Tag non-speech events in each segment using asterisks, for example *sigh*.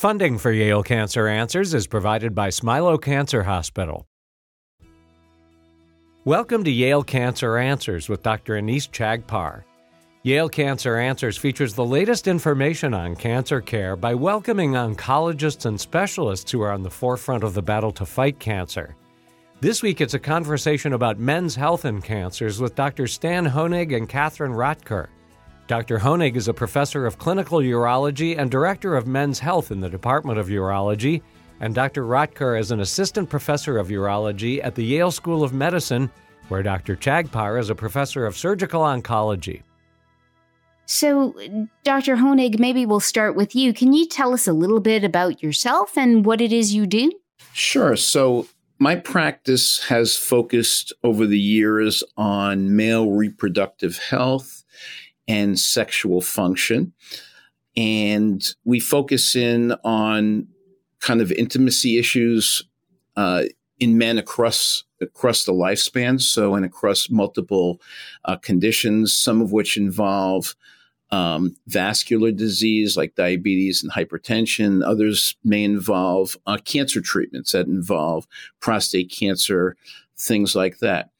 Funding for Yale Cancer Answers is provided by Smilow Cancer Hospital. Welcome to Yale Cancer Answers with Dr. Anees Chagpar. Yale Cancer Answers features the latest information on cancer care by welcoming oncologists and specialists who are on the forefront of the battle to fight cancer. This week, it's a conversation about men's health and cancers with Dr. Stan Honig and Katherine Rotker. Dr. Honig is a professor of clinical urology and director of men's health in the Department of Urology, and Dr. Rotker is an assistant professor of urology at the Yale School of Medicine, where Dr. Chagpar is a professor of surgical oncology. So, Dr. Honig, maybe we'll start with you. Can you tell us a little bit about yourself and what it is you do? Sure. So, my practice has focused over the years on male reproductive health and sexual function. And we focus in on kind of intimacy issues uh, in men across across the lifespan, so and across multiple uh, conditions, some of which involve um, vascular disease like diabetes and hypertension. Others may involve uh, cancer treatments that involve prostate cancer, things like that.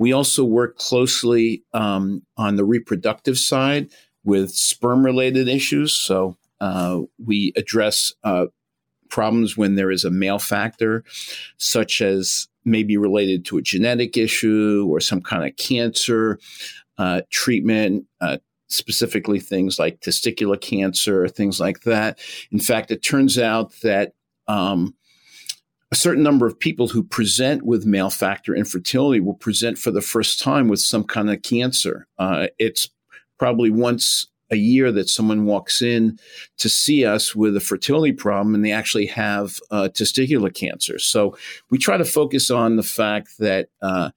We also work closely um, on the reproductive side with sperm related issues. So uh, we address uh, problems when there is a male factor, such as maybe related to a genetic issue or some kind of cancer uh, treatment. Uh, specifically, things like testicular cancer, things like that. In fact, it turns out that um, a certain number of people who present with male factor infertility will present for the first time with some kind of cancer. Uh, it's probably once a year that someone walks in to see us with a fertility problem and they actually have uh, testicular cancer. So we try to focus on the fact that uh,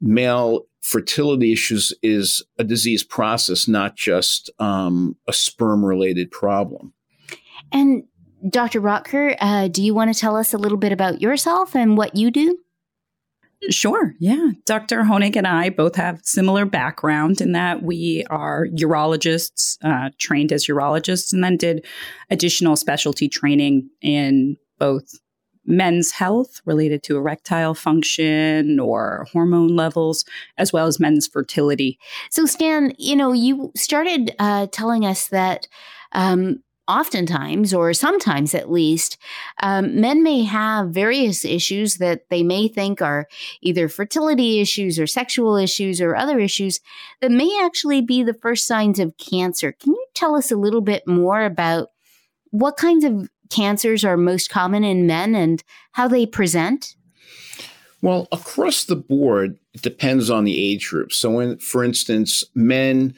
male fertility issues is a disease process, not just um, a sperm related problem. And Dr. Rotker, uh, do you want to tell us a little bit about yourself and what you do? Sure. Yeah. Dr. Honig and I both have similar background in that we are urologists, uh, trained as urologists, and then did additional specialty training in both men's health related to erectile function or hormone levels, as well as men's fertility. So, Stan, you know, you started uh, telling us that um, oftentimes, or sometimes at least, um, men may have various issues that they may think are either fertility issues or sexual issues or other issues that may actually be the first signs of cancer. Can you tell us a little bit more about what kinds of cancers are most common in men and how they present? Well, across the board, it depends on the age group. So, for instance, men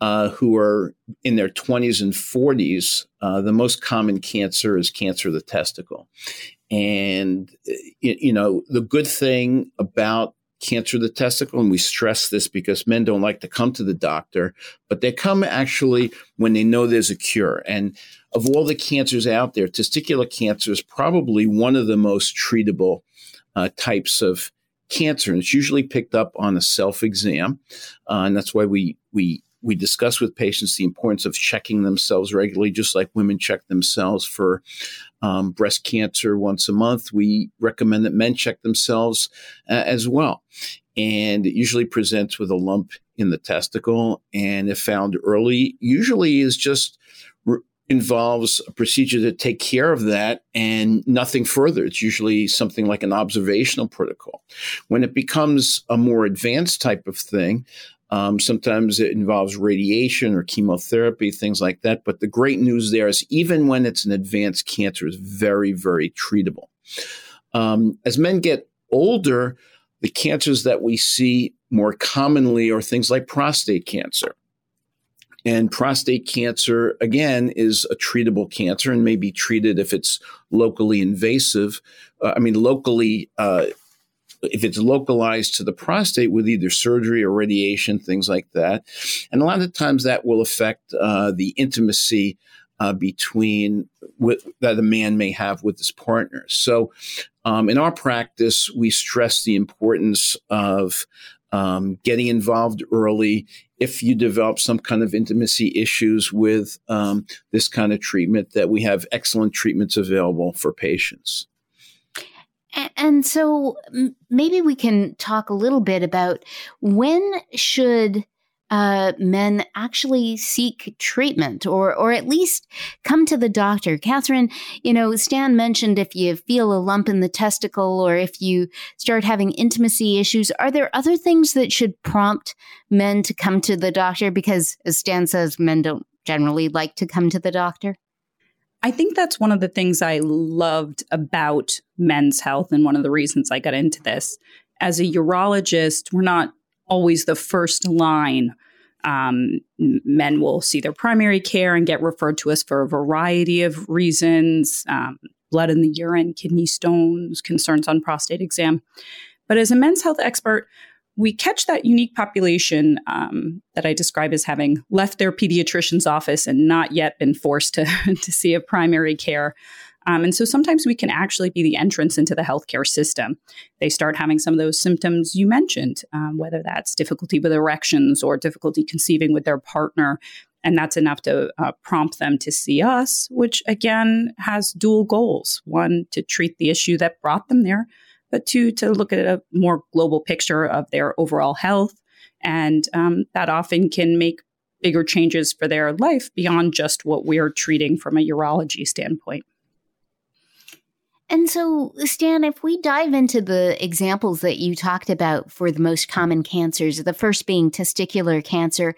uh, who are in their 20s and 40s, uh, the most common cancer is cancer of the testicle. And, you know, the good thing about cancer of the testicle, and we stress this because men don't like to come to the doctor, but they come actually when they know there's a cure. And of all the cancers out there, testicular cancer is probably one of the most treatable uh, types of cancer. And it's usually picked up on a self exam. Uh, and that's why we, we we discuss with patients the importance of checking themselves regularly, just like women check themselves for um, breast cancer once a month. We recommend that men check themselves uh, as well. And it usually presents with a lump in the testicle. And if found early, usually is just re- involves a procedure to take care of that and nothing further. It's usually something like an observational protocol. When it becomes a more advanced type of thing, um, sometimes it involves radiation or chemotherapy, things like that. But the great news there is even when it's an advanced cancer, it's very, very treatable. Um, as men get older, the cancers that we see more commonly are things like prostate cancer. And prostate cancer, again, is a treatable cancer and may be treated if it's locally invasive. Uh, I mean, locally uh, if it's localized to the prostate with either surgery or radiation, things like that. And a lot of times that will affect uh, the intimacy uh, between with, that a man may have with his partner. So, um, in our practice, we stress the importance of um, getting involved early if you develop some kind of intimacy issues with um, this kind of treatment that we have excellent treatments available for patients and so maybe we can talk a little bit about when should uh, men actually seek treatment or or at least come to the doctor. Katherine, you know, Stan mentioned if you feel a lump in the testicle or if you start having intimacy issues, are there other things that should prompt men to come to the doctor? Because as Stan says, men don't generally like to come to the doctor. I think that's one of the things I loved about men's health and one of the reasons I got into this. As a urologist, we're not always the first line. Um, men will see their primary care and get referred to us for a variety of reasons um, blood in the urine, kidney stones, concerns on prostate exam. But as a men's health expert, we catch that unique population um, that I describe as having left their pediatrician's office and not yet been forced to, *laughs* to see a primary care. Um, and so sometimes we can actually be the entrance into the healthcare system. They start having some of those symptoms you mentioned, um, whether that's difficulty with erections or difficulty conceiving with their partner. And that's enough to uh, prompt them to see us, which again has dual goals one, to treat the issue that brought them there, but two, to look at a more global picture of their overall health. And um, that often can make bigger changes for their life beyond just what we're treating from a urology standpoint. And so, Stan, if we dive into the examples that you talked about for the most common cancers, the first being testicular cancer,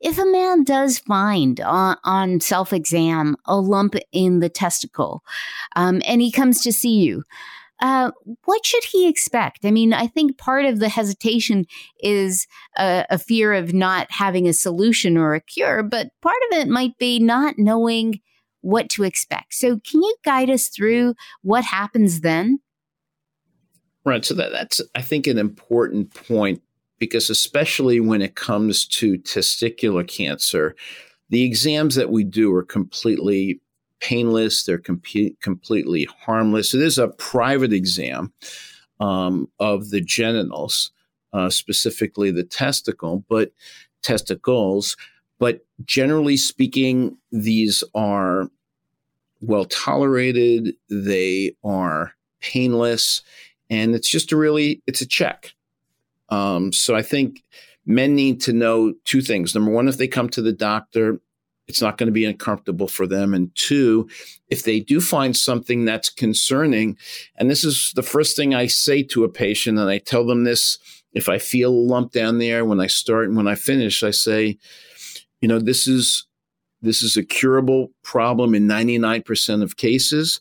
if a man does find on, on self exam a lump in the testicle um, and he comes to see you, uh, what should he expect? I mean, I think part of the hesitation is a, a fear of not having a solution or a cure, but part of it might be not knowing what to expect. So, can you guide us through what happens then? Right. So, that, that's, I think, an important point because, especially when it comes to testicular cancer, the exams that we do are completely painless, they're com- completely harmless. It is a private exam um, of the genitals, uh, specifically the testicle, but testicles. But generally speaking, these are well tolerated, they are painless, and it's just a really it's a check. Um, so I think men need to know two things. Number one, if they come to the doctor, it's not going to be uncomfortable for them. And two, if they do find something that's concerning, and this is the first thing I say to a patient, and I tell them this if I feel a lump down there when I start and when I finish, I say, you know, this is this is a curable problem in 99% of cases,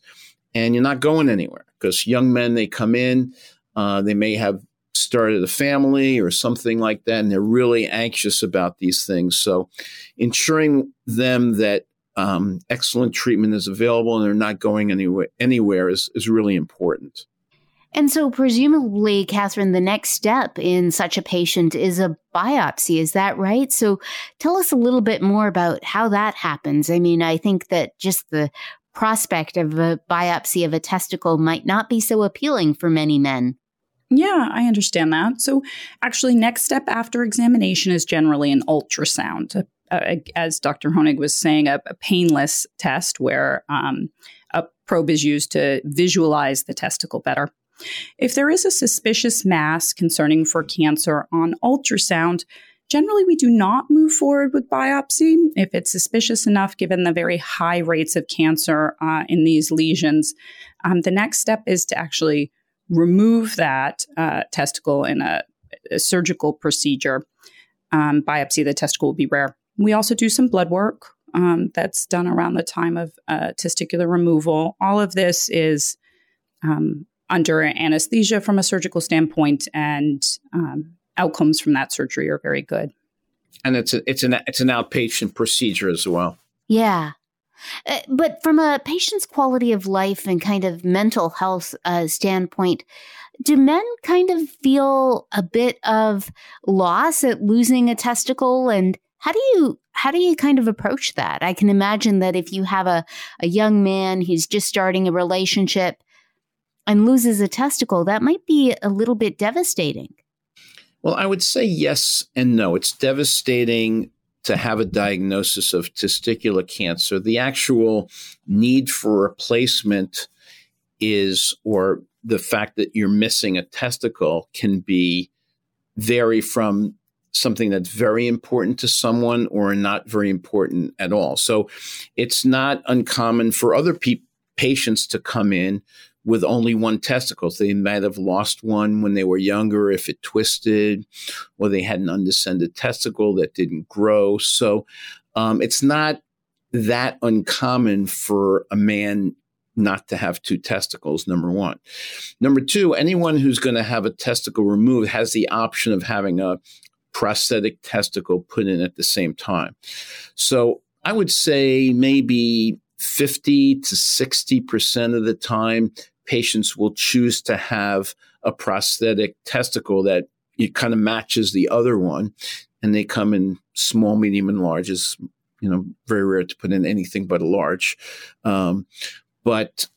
and you're not going anywhere because young men, they come in, uh, they may have started a family or something like that, and they're really anxious about these things. So, ensuring them that um, excellent treatment is available and they're not going anywhere, anywhere is, is really important. And so, presumably, Katherine, the next step in such a patient is a biopsy. Is that right? So, tell us a little bit more about how that happens. I mean, I think that just the prospect of a biopsy of a testicle might not be so appealing for many men. Yeah, I understand that. So, actually, next step after examination is generally an ultrasound. Uh, as Dr. Honig was saying, a, a painless test where um, a probe is used to visualize the testicle better. If there is a suspicious mass concerning for cancer on ultrasound, generally we do not move forward with biopsy if it's suspicious enough given the very high rates of cancer uh, in these lesions. Um, the next step is to actually remove that uh, testicle in a, a surgical procedure. Um, biopsy of the testicle will be rare. We also do some blood work um, that's done around the time of uh, testicular removal. All of this is um, under anesthesia from a surgical standpoint, and um, outcomes from that surgery are very good. And it's a, it's an it's an outpatient procedure as well. Yeah. Uh, but from a patient's quality of life and kind of mental health uh, standpoint, do men kind of feel a bit of loss at losing a testicle and how do you how do you kind of approach that i can imagine that if you have a, a young man who's just starting a relationship and loses a testicle, that might be a little bit devastating. Well, I would say yes and no. It's devastating to have a diagnosis of testicular cancer. The actual need for replacement is, or the fact that you're missing a testicle can be vary from something that's very important to someone or not very important at all. So it's not uncommon for other pe- patients to come in with only one testicle. They might have lost one when they were younger if it twisted, or they had an undescended testicle that didn't grow. So um, it's not that uncommon for a man not to have two testicles, number one. Number two, anyone who's going to have a testicle removed has the option of having a prosthetic testicle put in at the same time. So I would say maybe 50 to 60% of the time, patients will choose to have a prosthetic testicle that it kind of matches the other one. And they come in small, medium, and large. Is you know very rare to put in anything but a large. Um, but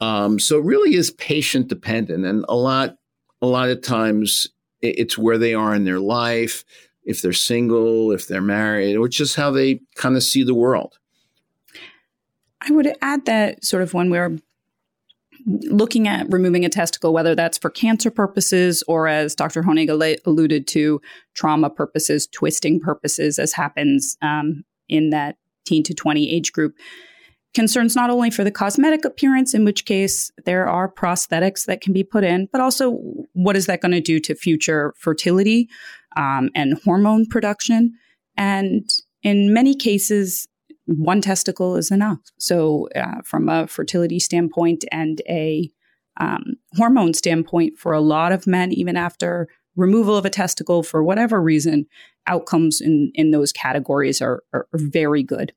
um, so it really is patient dependent, and a lot a lot of times it's where they are in their life, if they're single, if they're married, or just how they kind of see the world. I would add that sort of when we're looking at removing a testicle, whether that's for cancer purposes or, as Dr. Honig alluded to, trauma purposes, twisting purposes, as happens um, in that teen to 20 age group, concerns not only for the cosmetic appearance, in which case there are prosthetics that can be put in, but also what is that going to do to future fertility um, and hormone production. And in many cases, one testicle is enough. So, uh, from a fertility standpoint and a um, hormone standpoint, for a lot of men, even after removal of a testicle for whatever reason, outcomes in, in those categories are, are, are very good.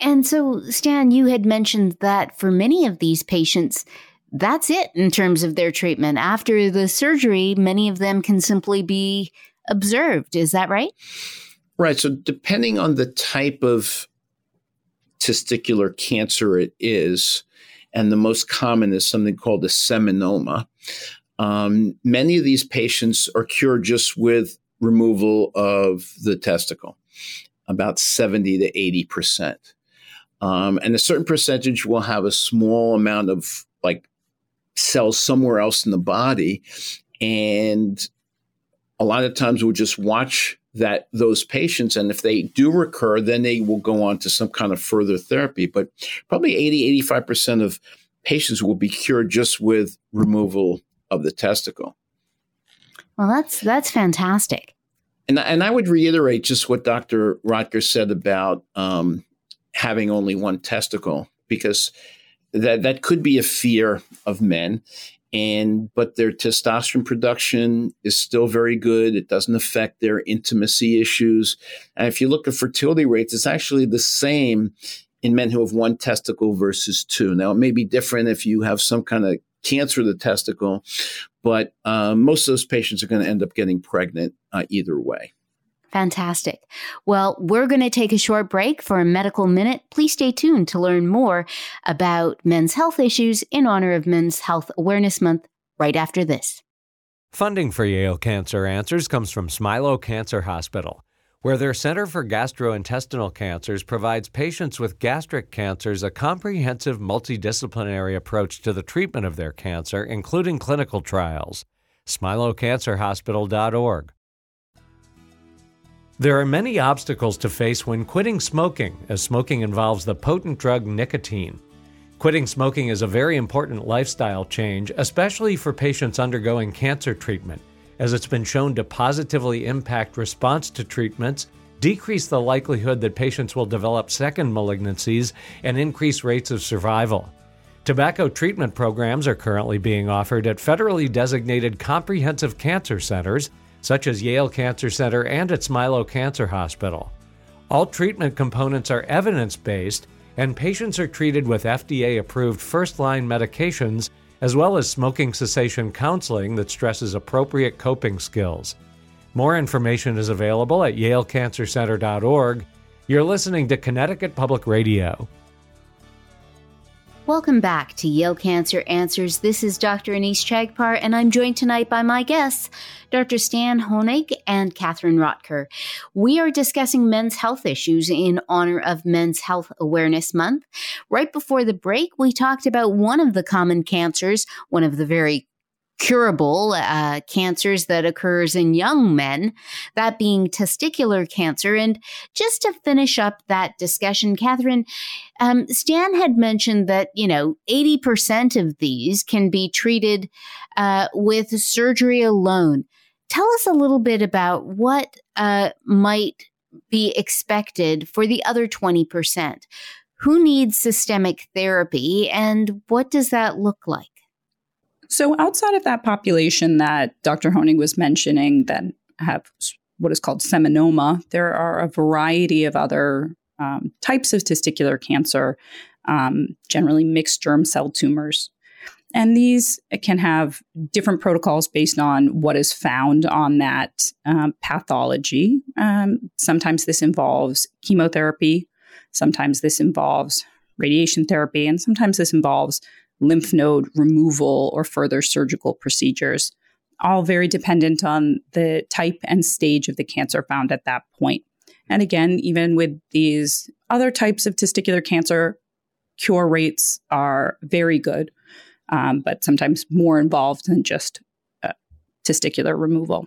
And so, Stan, you had mentioned that for many of these patients, that's it in terms of their treatment. After the surgery, many of them can simply be observed. Is that right? Right. So, depending on the type of testicular cancer it is, and the most common is something called a seminoma. Um, many of these patients are cured just with removal of the testicle, about 70 to 80 percent. Um, and a certain percentage will have a small amount of like cells somewhere else in the body. And a lot of times we'll just watch that those patients and if they do recur then they will go on to some kind of further therapy. But probably 80 85% of patients will be cured just with removal of the testicle. Well that's that's fantastic. And, and i would reiterate just what dr rotker said about um, having only one testicle because that that could be a fear of men and but their testosterone production is still very good. It doesn't affect their intimacy issues. And if you look at fertility rates it's actually the same in men who have one testicle versus two. Now it may be different if you have some kind of cancer of the testicle but uh, most of those patients are going to end up getting pregnant uh, either way Fantastic. Well, we're going to take a short break for a medical minute. Please stay tuned to learn more about men's health issues in honor of Men's Health Awareness Month right after this. Funding for Yale Cancer Answers comes from Smilow Cancer Hospital, where their Center for Gastrointestinal Cancers provides patients with gastric cancers a comprehensive multidisciplinary approach to the treatment of their cancer, including clinical trials. SmilowCancerHospital.org. There are many obstacles to face when quitting smoking, as smoking involves the potent drug nicotine. Quitting smoking is a very important lifestyle change, especially for patients undergoing cancer treatment, as it's been shown to positively impact response to treatments, decrease the likelihood that patients will develop second malignancies, and increase rates of survival. Tobacco treatment programs are currently being offered at federally designated comprehensive cancer centers such as Yale Cancer Center and at Smilow Cancer Hospital. All treatment components are evidence based, and patients are treated with FDA approved first line medications as well as smoking cessation counseling that stresses appropriate coping skills. More information is available at yalecancercenter.org. You're listening to Connecticut Public Radio. Welcome back to Yale Cancer Answers. This is Dr. Anees Chagpar, and I'm joined tonight by my guests, Dr. Stan Honig and Katherine Rotker. We are discussing men's health issues in honor of Men's Health Awareness Month. Right before the break, we talked about one of the common cancers, one of the very curable uh, cancers that occurs in young men, that being testicular cancer. And just to finish up that discussion, Katherine, um, Stan had mentioned that, you know, 80% of these can be treated uh, with surgery alone. Tell us a little bit about what uh, might be expected for the other 20%. Who needs systemic therapy and what does that look like? So, outside of that population that Dr. Honig was mentioning that have what is called seminoma, there are a variety of other um, types of testicular cancer, um, generally mixed germ cell tumors. And these can have different protocols based on what is found on that um, pathology. Um, sometimes this involves chemotherapy, sometimes this involves radiation therapy, and sometimes this involves lymph node removal or further surgical procedures, all very dependent on the type and stage of the cancer found at that point. And again, even with these other types of testicular cancer, cure rates are very good, um, but sometimes more involved than just uh, testicular removal.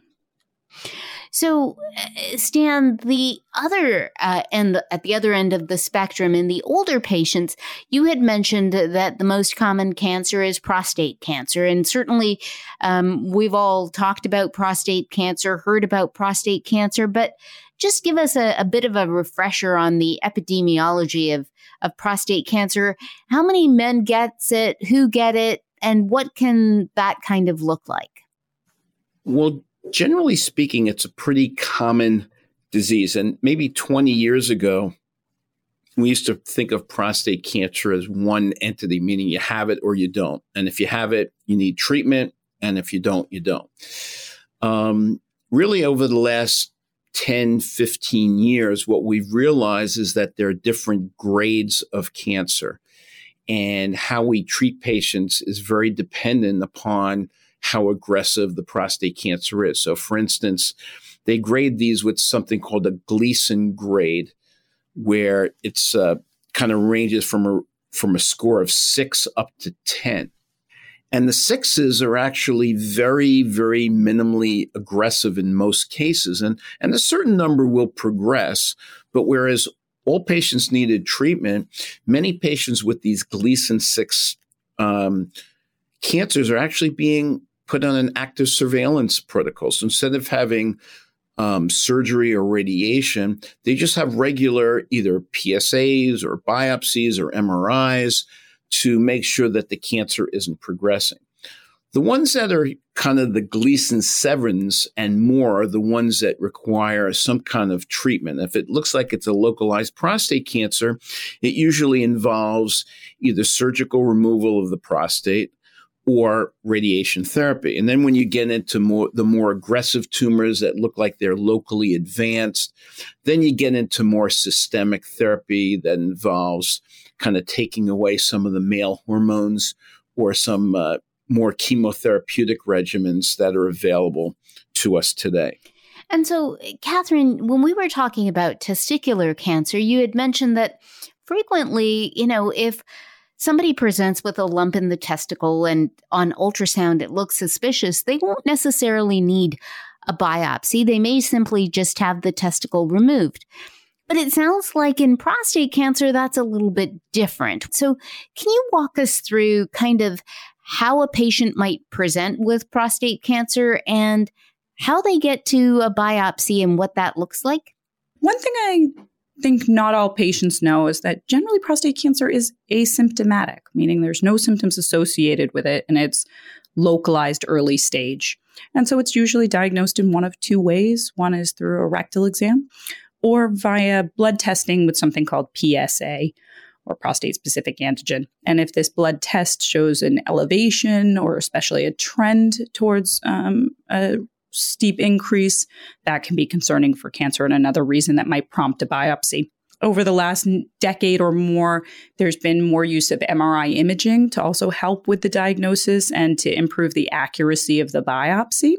So, uh, Stan, the other uh, at the other end of the spectrum, in the older patients, you had mentioned that the most common cancer is prostate cancer, and certainly um, we've all talked about prostate cancer, heard about prostate cancer, but just give us a, a bit of a refresher on the epidemiology of of prostate cancer. How many men gets it? Who get it? And what can that kind of look like? Well, generally speaking, it's a pretty common disease. And maybe 20 years ago, we used to think of prostate cancer as one entity, meaning you have it or you don't. And if you have it, you need treatment. And if you don't, you don't. Um, really, over the last 10, 15 years, what we've realized is that there are different grades of cancer. And how we treat patients is very dependent upon how aggressive the prostate cancer is. So, for instance, they grade these with something called a Gleason grade, where it's uh, kind of ranges from a from a score of six up to ten. And the sixes are actually very, very minimally aggressive in most cases. And, and a certain number will progress. But whereas all patients needed treatment, many patients with these Gleason 6 um, cancers are actually being put on an active surveillance protocol. So instead of having um, surgery or radiation, they just have regular either PSAs or biopsies or MRIs to make sure that the cancer isn't progressing. The ones that are kind of the Gleason sevens and more are the ones that require some kind of treatment. If it looks like it's a localized prostate cancer, it usually involves either surgical removal of the prostate, or radiation therapy. And then when you get into more the more aggressive tumors that look like they're locally advanced, then you get into more systemic therapy that involves kind of taking away some of the male hormones or some uh, more chemotherapeutic regimens that are available to us today. And so, Katherine, when we were talking about testicular cancer, you had mentioned that frequently, you know, if somebody presents with a lump in the testicle and on ultrasound it looks suspicious, they won't necessarily need a biopsy. They may simply just have the testicle removed. But it sounds like in prostate cancer, that's a little bit different. So, can you walk us through kind of how a patient might present with prostate cancer and how they get to a biopsy and what that looks like? One thing I think not all patients know is that generally prostate cancer is asymptomatic, meaning there's no symptoms associated with it and it's localized early stage. And so it's usually diagnosed in one of two ways. One is through a rectal exam or via blood testing with something called PSA or prostate specific antigen. And if this blood test shows an elevation or especially a trend towards um, a steep increase, that can be concerning for cancer and another reason that might prompt a biopsy. over the last decade or more, there's been more use of MRI imaging to also help with the diagnosis and to improve the accuracy of the biopsy.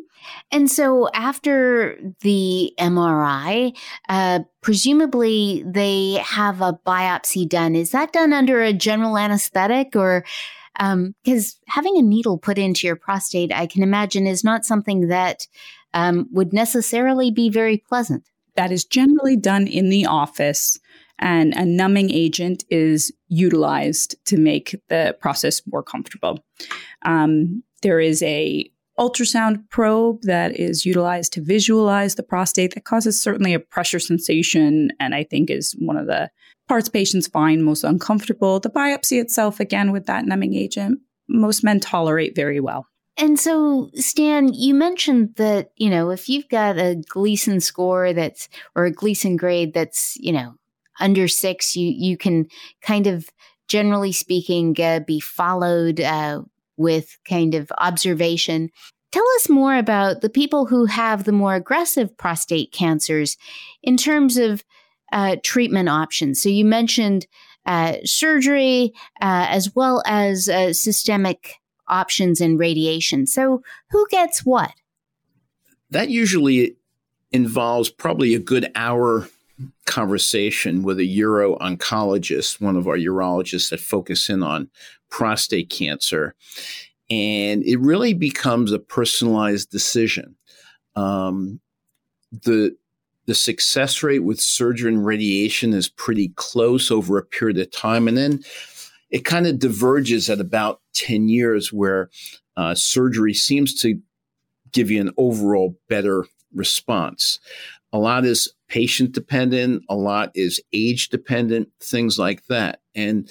And so, after the MRI, uh, presumably they have a biopsy done. Is that done under a general anesthetic or? Because um, having a needle put into your prostate, I can imagine, is not something that um, would necessarily be very pleasant. That is generally done in the office and a numbing agent is utilized to make the process more comfortable. Um, there is a ultrasound probe that is utilized to visualize the prostate that causes certainly a pressure sensation and I think is one of the parts patients find most uncomfortable. The biopsy itself, again, with that numbing agent, most men tolerate very well. And so, Stan, you mentioned that, you know, if you've got a Gleason score that's, or a Gleason grade that's, you know, under six, you, you can kind of, generally speaking, uh, be followed uh, with kind of observation. Tell us more about the people who have the more aggressive prostate cancers in terms of uh, treatment options. So you mentioned uh, surgery uh, as well as uh, systemic options and radiation. So, who gets what? That usually involves probably a good hour conversation with a uro oncologist, one of our urologists that focus in on prostate cancer. And it really becomes a personalized decision. Um, the the success rate with surgery and radiation is pretty close over a period of time. And then it kind of diverges at about 10 years where uh, surgery seems to give you an overall better response. A lot is patient dependent, a lot is age dependent, things like that. And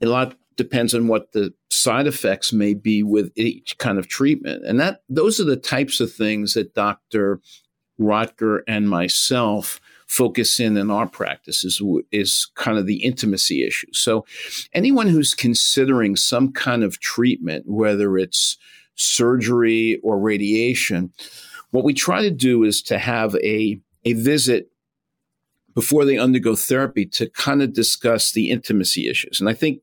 a lot depends on what the side effects may be with each kind of treatment. And that those are the types of things that Dr. Rotker and myself focus in in our practice is, is kind of the intimacy issue. So anyone who's considering some kind of treatment, whether it's surgery or radiation, what we try to do is to have a, a visit before they undergo therapy to kind of discuss the intimacy issues. And I think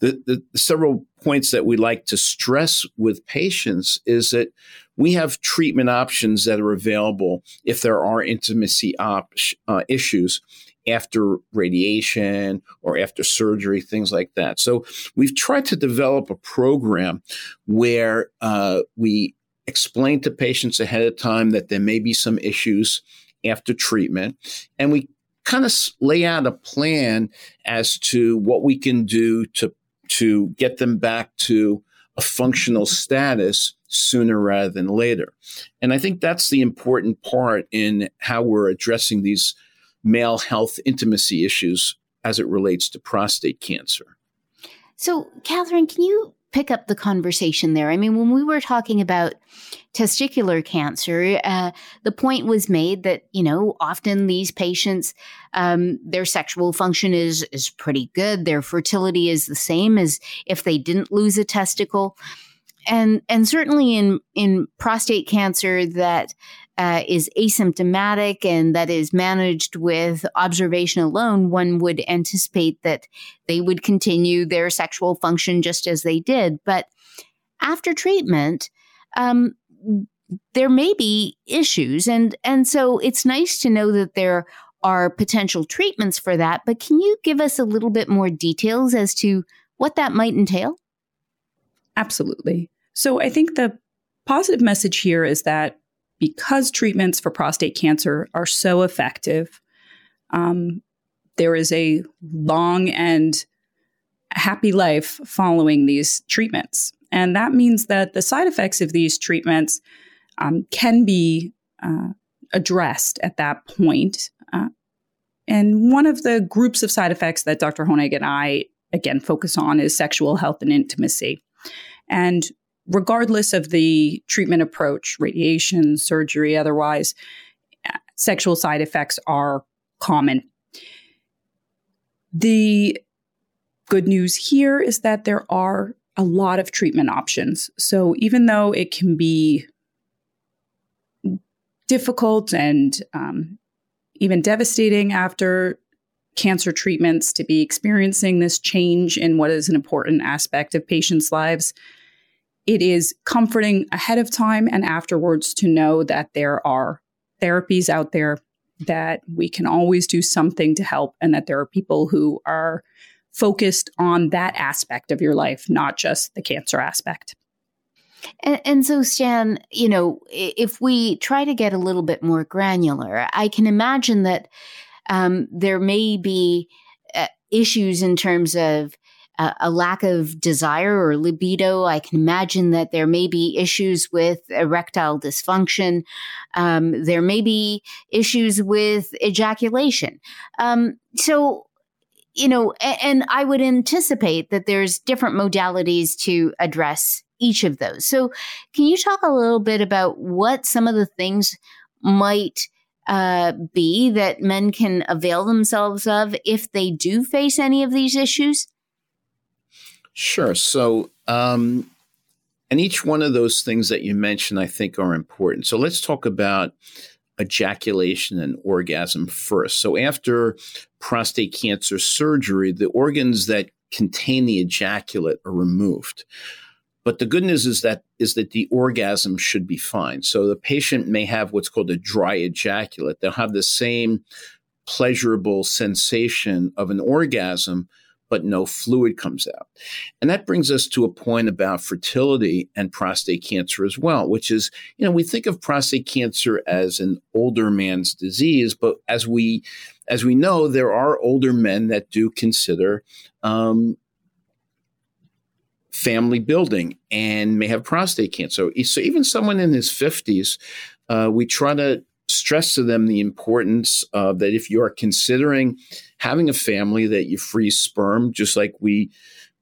the, the, several points that we like to stress with patients is that we have treatment options that are available if there are intimacy op- uh, issues after radiation or after surgery, things like that. So we've tried to develop a program where uh, we explain to patients ahead of time that there may be some issues after treatment, and we kind of lay out a plan as to what we can do to to get them back to a functional status sooner rather than later. And I think that's the important part in how we're addressing these male health intimacy issues as it relates to prostate cancer. So, Katherine, can you pick up the conversation there? I mean, when we were talking about testicular cancer, uh, the point was made that you know often these patients, um, their sexual function is is pretty good, their fertility is the same as if they didn't lose a testicle and and certainly in in prostate cancer that uh, is asymptomatic and that is managed with observation alone, one would anticipate that they would continue their sexual function just as they did. But after treatment, um, there may be issues, and and so it's nice to know that there are potential treatments for that. But can you give us a little bit more details as to what that might entail? Absolutely. So I think the positive message here is that because treatments for prostate cancer are so effective, um, there is a long and happy life following these treatments. And that means that the side effects of these treatments um, can be uh, addressed at that point. Uh, and one of the groups of side effects that Dr. Honig and I, again, focus on is sexual health and intimacy. And regardless of the treatment approach, radiation, surgery, otherwise, sexual side effects are common. The good news here is that there are a lot of treatment options. So even though it can be difficult and um, even devastating after cancer treatments, to be experiencing this change in what is an important aspect of patients' lives, it is comforting ahead of time and afterwards to know that there are therapies out there that we can always do something to help and that there are people who are focused on that aspect of your life, not just the cancer aspect. And, and, so, Stan, you know, if we try to get a little bit more granular, I can imagine that um, there may be uh, issues in terms of uh, a lack of desire or libido. I can imagine that there may be issues with erectile dysfunction. Um, there may be issues with ejaculation. Um, so, you know, and, and I would anticipate that there's different modalities to address each of those. So, can you talk a little bit about what some of the things might uh, be that men can avail themselves of if they do face any of these issues? Sure. So, um, and each one of those things that you mentioned, I think, are important. So, let's talk about ejaculation and orgasm first. So, after prostate cancer surgery, the organs that contain the ejaculate are removed. But the good news is that is that the orgasm should be fine. So the patient may have what's called a dry ejaculate. They'll have the same pleasurable sensation of an orgasm, but no fluid comes out. And that brings us to a point about fertility and prostate cancer as well, which is, you know, we think of prostate cancer as an older man's disease, but as we as we know, there are older men that do consider um, family building and may have prostate cancer. So even someone in his 50s, uh, we try to stress to them the importance of that if you are considering having a family that you freeze sperm, just like we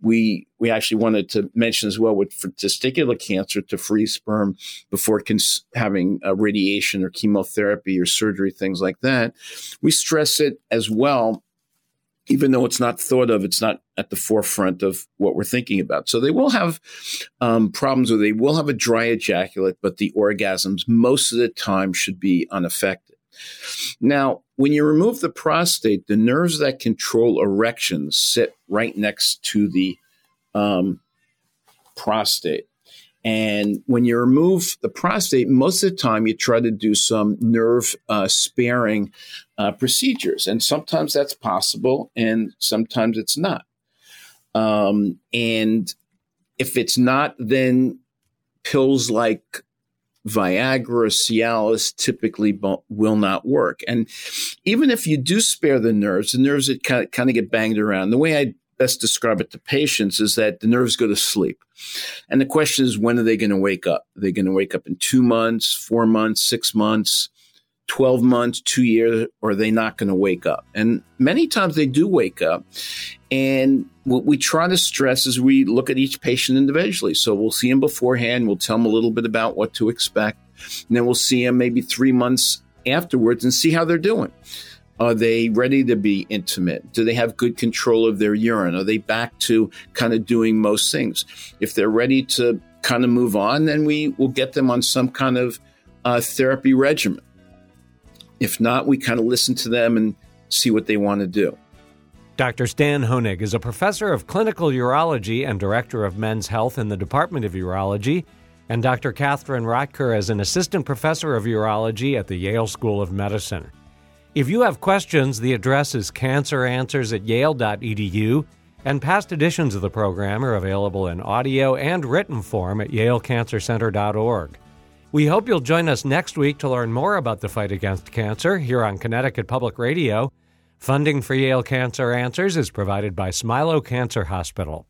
we we actually wanted to mention as well with testicular cancer to freeze sperm before cons- having radiation or chemotherapy or surgery, things like that. We stress it as well even though it's not thought of, it's not at the forefront of what we're thinking about. So they will have um, problems where they will have a dry ejaculate, but the orgasms most of the time should be unaffected. Now, when you remove the prostate, the nerves that control erections sit right next to the um, prostate. And when you remove the prostate, most of the time you try to do some nerve uh, sparing uh, procedures. And sometimes that's possible, and sometimes it's not. Um, and if it's not, then pills like Viagra, Cialis typically will not work. And even if you do spare the nerves, the nerves that kind of, kind of get banged around. The way I best describe it to patients is that the nerves go to sleep. And the question is, when are they going to wake up? Are they going to wake up in two months, four months, six months, 12 months, two years, or are they not going to wake up? And many times they do wake up. And what we try to stress is we look at each patient individually. So we'll see them beforehand, we'll tell them a little bit about what to expect, and then we'll see them maybe three months afterwards and see how they're doing. Are they ready to be intimate? Do they have good control of their urine? Are they back to kind of doing most things? If they're ready to kind of move on, then we will get them on some kind of uh, therapy regimen. If not, we kind of listen to them and see what they want to do. Dr. Stan Honig is a professor of clinical urology and director of men's health in the Department of Urology, and Dr. Katherine Rotker is an assistant professor of urology at the Yale School of Medicine. If you have questions, the address is canceranswers at yale.edu, and past editions of the program are available in audio and written form at yalecancercenter.org. We hope you'll join us next week to learn more about the fight against cancer here on Connecticut Public Radio. Funding for Yale Cancer Answers is provided by Smilow Cancer Hospital.